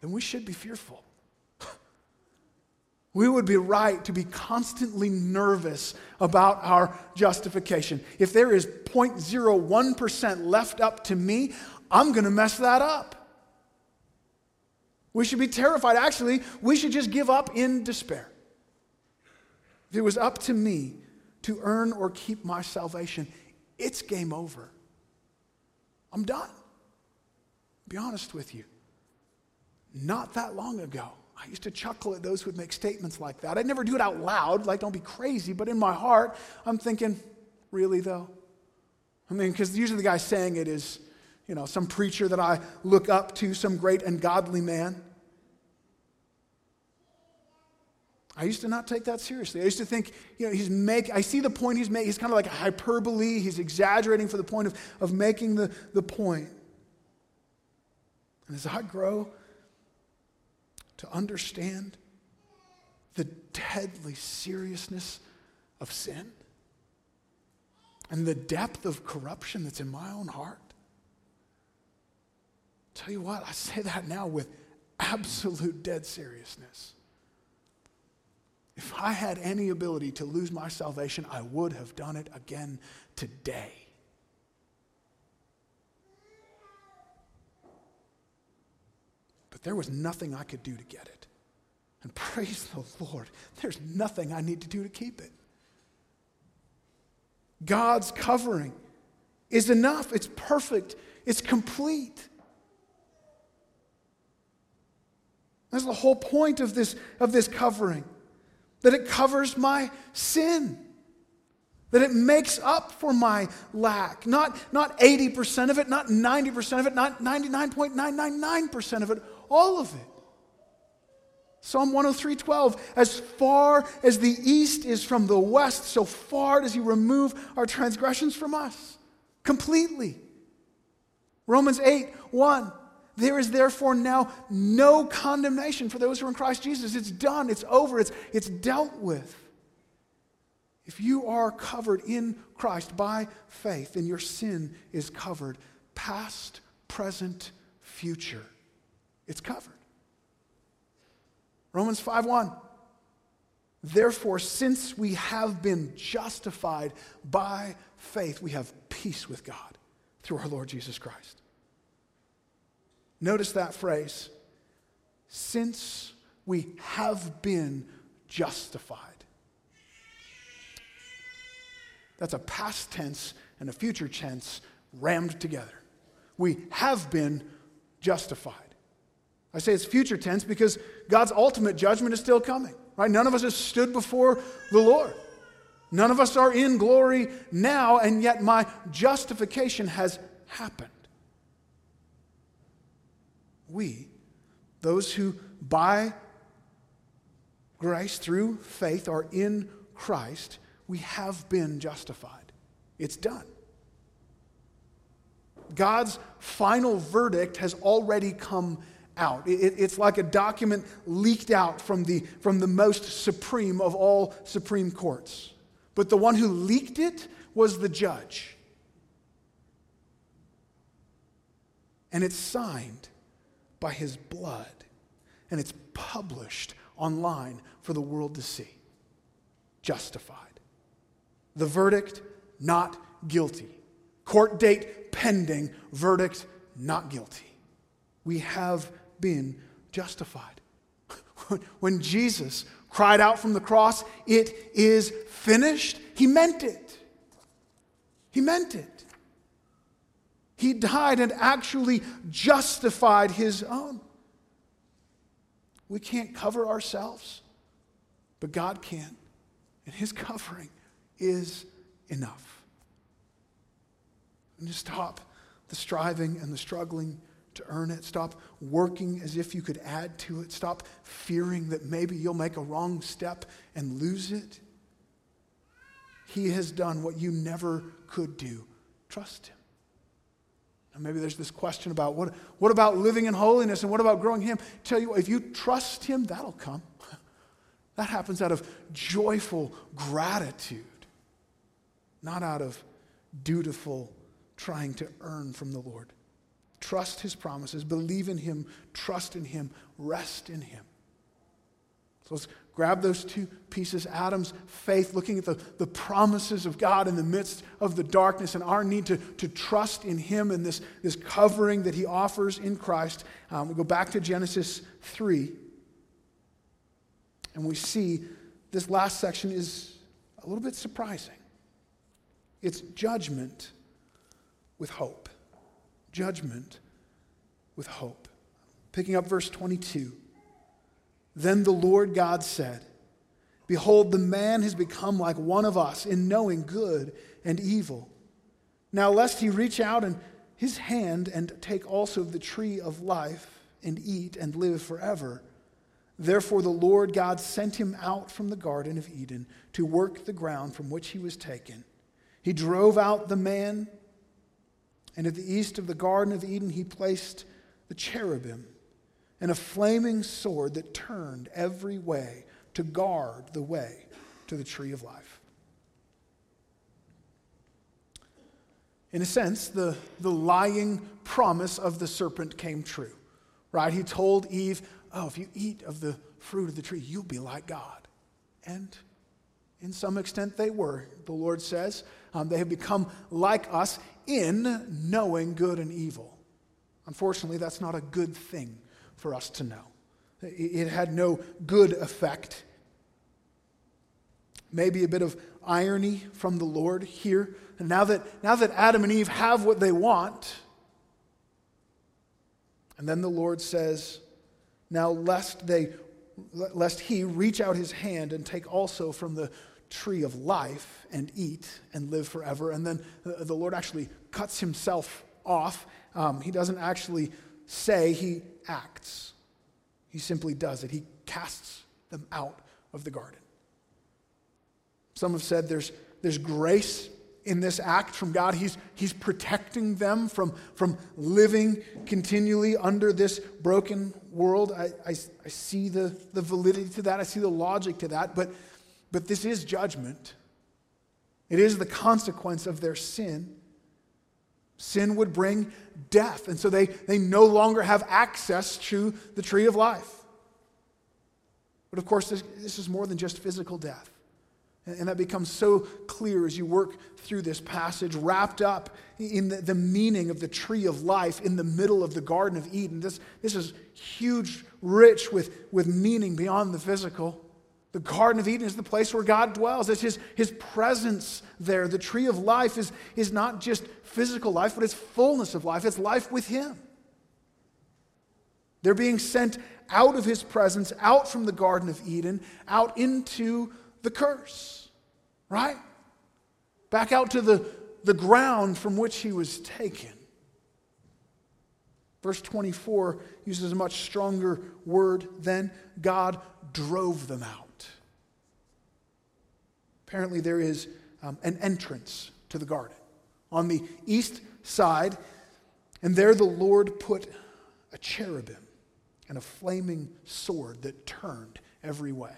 then we should be fearful. We would be right to be constantly nervous about our justification. If there is 0.01% left up to me, I'm going to mess that up. We should be terrified. Actually, we should just give up in despair. If it was up to me to earn or keep my salvation, it's game over. I'm done. Be honest with you. Not that long ago, I used to chuckle at those who would make statements like that. I'd never do it out loud, like, don't be crazy, but in my heart, I'm thinking, really though? I mean, because usually the guy saying it is, you know, some preacher that I look up to, some great and godly man. I used to not take that seriously. I used to think, you know, he's make, I see the point he's making. He's kind of like a hyperbole. He's exaggerating for the point of, of making the, the point. And as I grow to understand the deadly seriousness of sin and the depth of corruption that's in my own heart. Tell you what, I say that now with absolute dead seriousness. If I had any ability to lose my salvation, I would have done it again today. But there was nothing I could do to get it. And praise the Lord, there's nothing I need to do to keep it. God's covering is enough, it's perfect, it's complete. That's the whole point of this, of this covering that it covers my sin, that it makes up for my lack. Not, not 80% of it, not 90% of it, not 99.999% of it, all of it. Psalm 103:12 As far as the east is from the west so far does he remove our transgressions from us completely. Romans 8 1 There is therefore now no condemnation for those who are in Christ Jesus. It's done, it's over, it's, it's dealt with. If you are covered in Christ by faith, then your sin is covered past, present, future. It's covered. Romans 5:1 Therefore since we have been justified by faith we have peace with God through our Lord Jesus Christ. Notice that phrase since we have been justified. That's a past tense and a future tense rammed together. We have been justified. I say it's future tense because God's ultimate judgment is still coming, right? None of us has stood before the Lord. None of us are in glory now, and yet my justification has happened. We, those who by grace through faith are in Christ, we have been justified. It's done. God's final verdict has already come out. It, it's like a document leaked out from the, from the most supreme of all supreme courts. But the one who leaked it was the judge. And it's signed by his blood. And it's published online for the world to see. Justified. The verdict, not guilty. Court date pending, verdict, not guilty. We have been justified. when Jesus cried out from the cross, It is finished, he meant it. He meant it. He died and actually justified his own. We can't cover ourselves, but God can. And his covering is enough. And just stop the striving and the struggling to earn it. Stop working as if you could add to it. Stop fearing that maybe you'll make a wrong step and lose it. He has done what you never could do. Trust Him. Maybe there's this question about what, what about living in holiness and what about growing Him? Tell you what, if you trust Him, that'll come. That happens out of joyful gratitude, not out of dutiful trying to earn from the Lord. Trust His promises, believe in Him, trust in Him, rest in Him. So let's grab those two pieces Adam's faith, looking at the, the promises of God in the midst of the darkness, and our need to, to trust in Him and this, this covering that He offers in Christ. Um, we go back to Genesis 3, and we see this last section is a little bit surprising. It's judgment with hope. Judgment with hope. Picking up verse 22. Then the Lord God said, Behold, the man has become like one of us in knowing good and evil. Now, lest he reach out and his hand and take also the tree of life and eat and live forever. Therefore, the Lord God sent him out from the Garden of Eden to work the ground from which he was taken. He drove out the man, and at the east of the Garden of Eden, he placed the cherubim and a flaming sword that turned every way to guard the way to the tree of life. In a sense, the, the lying promise of the serpent came true, right? He told Eve, Oh, if you eat of the fruit of the tree, you'll be like God. And in some extent, they were. The Lord says um, they have become like us in knowing good and evil. Unfortunately, that's not a good thing for us to know. It had no good effect. Maybe a bit of irony from the Lord here. And now that, now that Adam and Eve have what they want, and then the Lord says, Now lest they lest he reach out his hand and take also from the tree of life and eat and live forever. And then the Lord actually cuts himself off. Um, he doesn't actually say, he acts. He simply does it. He casts them out of the garden. Some have said there's, there's grace in this act from God. He's, he's protecting them from, from living continually under this broken world. I, I, I see the, the validity to that, I see the logic to that, but, but this is judgment. It is the consequence of their sin. Sin would bring death. And so they, they no longer have access to the tree of life. But of course, this, this is more than just physical death. And, and that becomes so clear as you work through this passage, wrapped up in the, the meaning of the tree of life in the middle of the Garden of Eden. This, this is huge, rich with, with meaning beyond the physical. The Garden of Eden is the place where God dwells. It's his, his presence there. The tree of life is, is not just physical life, but it's fullness of life. It's life with Him. They're being sent out of His presence, out from the Garden of Eden, out into the curse, right? Back out to the, the ground from which He was taken. Verse 24 uses a much stronger word than God drove them out. Apparently, there is um, an entrance to the garden on the east side, and there the Lord put a cherubim and a flaming sword that turned every way.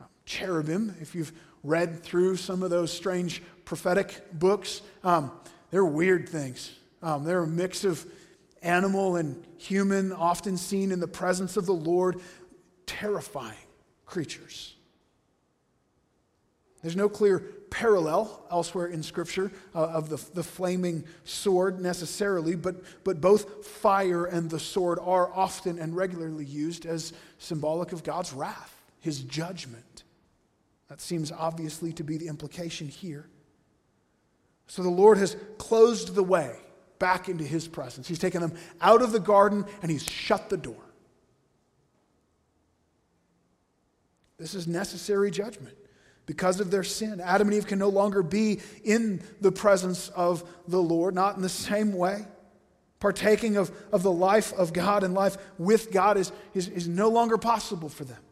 Um, cherubim, if you've read through some of those strange prophetic books, um, they're weird things. Um, they're a mix of animal and human, often seen in the presence of the Lord, terrifying creatures. There's no clear parallel elsewhere in Scripture uh, of the, the flaming sword necessarily, but, but both fire and the sword are often and regularly used as symbolic of God's wrath, his judgment. That seems obviously to be the implication here. So the Lord has closed the way back into his presence. He's taken them out of the garden and he's shut the door. This is necessary judgment because of their sin. Adam and Eve can no longer be in the presence of the Lord, not in the same way. Partaking of, of the life of God and life with God is, is, is no longer possible for them.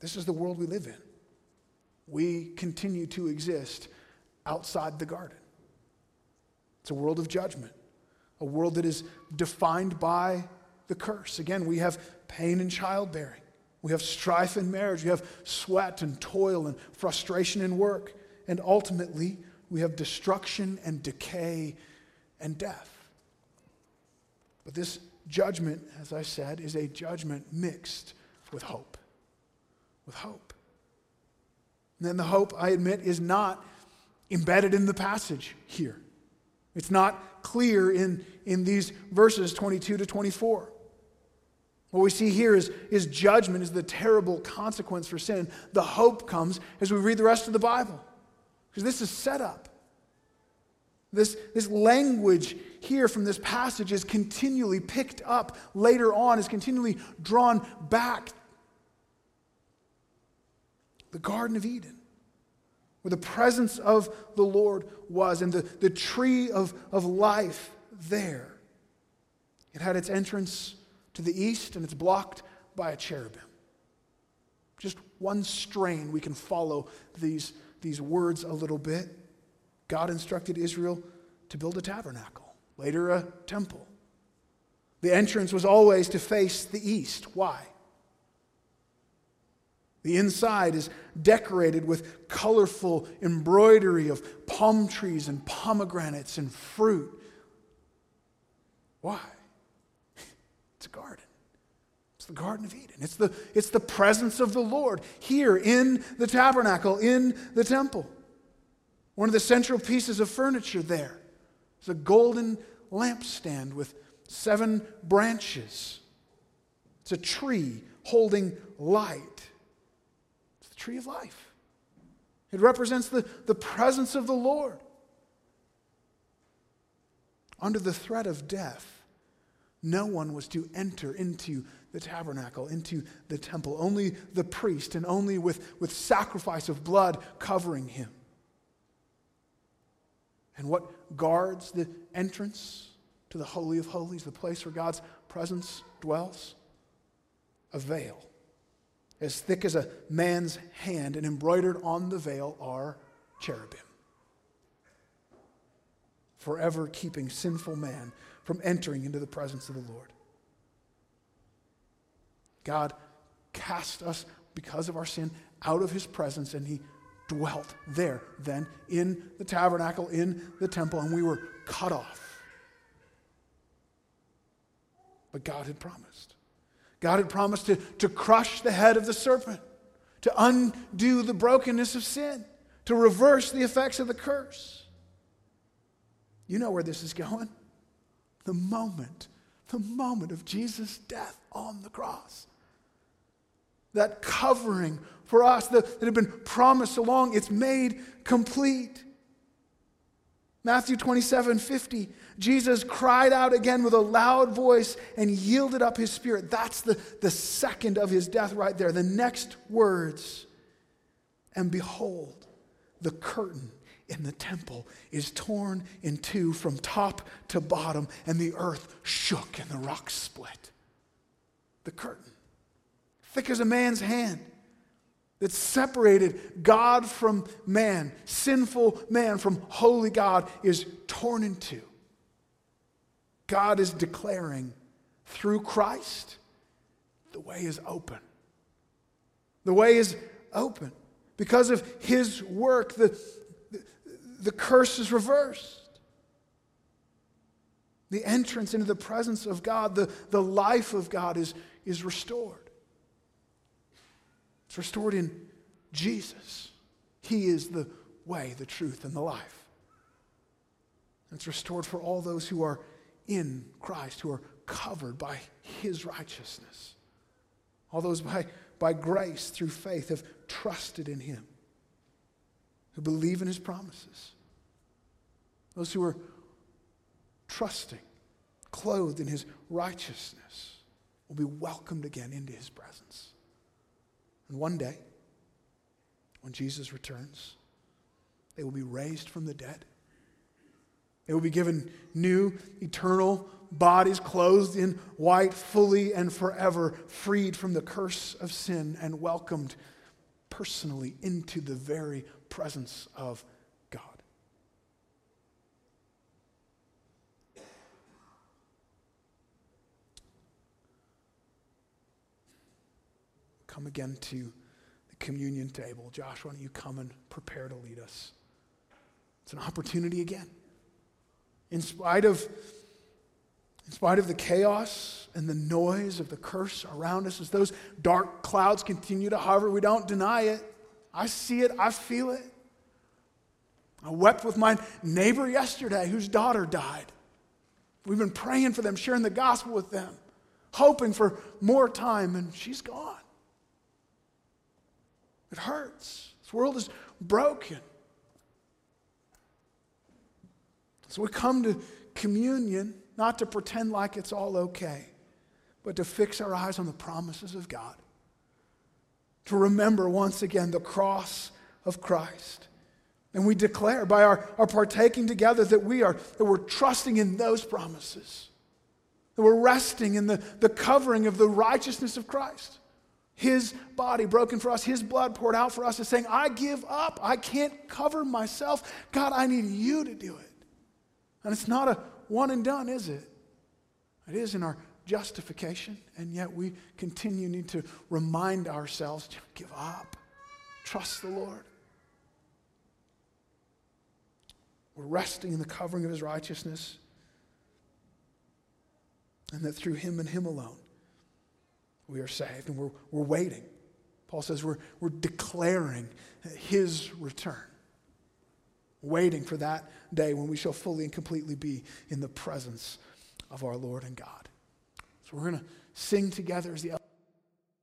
This is the world we live in. We continue to exist outside the garden. It's a world of judgment, a world that is defined by the curse. Again, we have pain in childbearing, we have strife in marriage, we have sweat and toil and frustration in work, and ultimately, we have destruction and decay and death. But this judgment, as I said, is a judgment mixed with hope. With hope. And then the hope, I admit, is not embedded in the passage here. It's not clear in, in these verses 22 to 24. What we see here is, is judgment, is the terrible consequence for sin. The hope comes as we read the rest of the Bible. Because this is set up. This, this language here from this passage is continually picked up later on, is continually drawn back. The Garden of Eden, where the presence of the Lord was, and the, the tree of, of life there. It had its entrance to the east, and it's blocked by a cherubim. Just one strain, we can follow these, these words a little bit. God instructed Israel to build a tabernacle, later a temple. The entrance was always to face the east. Why? The inside is decorated with colorful embroidery of palm trees and pomegranates and fruit. Why? It's a garden. It's the Garden of Eden. It's the, it's the presence of the Lord here in the tabernacle, in the temple. One of the central pieces of furniture there is a golden lampstand with seven branches. It's a tree holding light. It's the tree of life. It represents the, the presence of the Lord. Under the threat of death, no one was to enter into the tabernacle, into the temple. Only the priest, and only with, with sacrifice of blood covering him. And what guards the entrance to the Holy of Holies, the place where God's presence dwells? A veil, as thick as a man's hand, and embroidered on the veil are cherubim, forever keeping sinful man from entering into the presence of the Lord. God cast us because of our sin out of his presence, and he dwelt there then in the tabernacle, in the temple, and we were cut off. But God had promised. God had promised to, to crush the head of the serpent, to undo the brokenness of sin, to reverse the effects of the curse. You know where this is going. The moment, the moment of Jesus' death on the cross that covering for us that, that had been promised so long, it's made complete. Matthew 27 50, Jesus cried out again with a loud voice and yielded up his spirit. That's the, the second of his death right there. The next words, and behold, the curtain in the temple is torn in two from top to bottom, and the earth shook and the rocks split. The curtain thick as a man's hand that separated God from man, sinful man from holy God, is torn in two. God is declaring through Christ, the way is open. The way is open. Because of his work, the, the, curse is reversed. The entrance into the presence of God, the, the life of God is, is restored. It's restored in Jesus. He is the way, the truth, and the life. It's restored for all those who are in Christ, who are covered by his righteousness. All those by, by grace through faith have trusted in him, who believe in his promises. Those who are trusting, clothed in his righteousness, will be welcomed again into his presence. And one day, when Jesus returns, they will be raised from the dead. They will be given new, eternal bodies, clothed in white, fully and forever, freed from the curse of sin, and welcomed personally into the very presence of God. Come again to the communion table. Josh, why don't you come and prepare to lead us? It's an opportunity again. In spite of in spite of the chaos and the noise of the curse around us, as those dark clouds continue to hover, we don't deny it. I see it, I feel it. I wept with my neighbor yesterday whose daughter died. We've been praying for them, sharing the gospel with them, hoping for more time, and she's gone. It hurts. This world is broken. So we come to communion not to pretend like it's all okay, but to fix our eyes on the promises of God. To remember once again the cross of Christ. And we declare by our, our partaking together that we are that we're trusting in those promises. That we're resting in the, the covering of the righteousness of Christ. His body broken for us, his blood poured out for us, is saying, I give up. I can't cover myself. God, I need you to do it. And it's not a one and done, is it? It is in our justification, and yet we continue need to remind ourselves to give up. Trust the Lord. We're resting in the covering of his righteousness, and that through him and him alone we are saved, and we're, we're waiting. Paul says we're, we're declaring his return, waiting for that day when we shall fully and completely be in the presence of our Lord and God. So we're going to sing together as the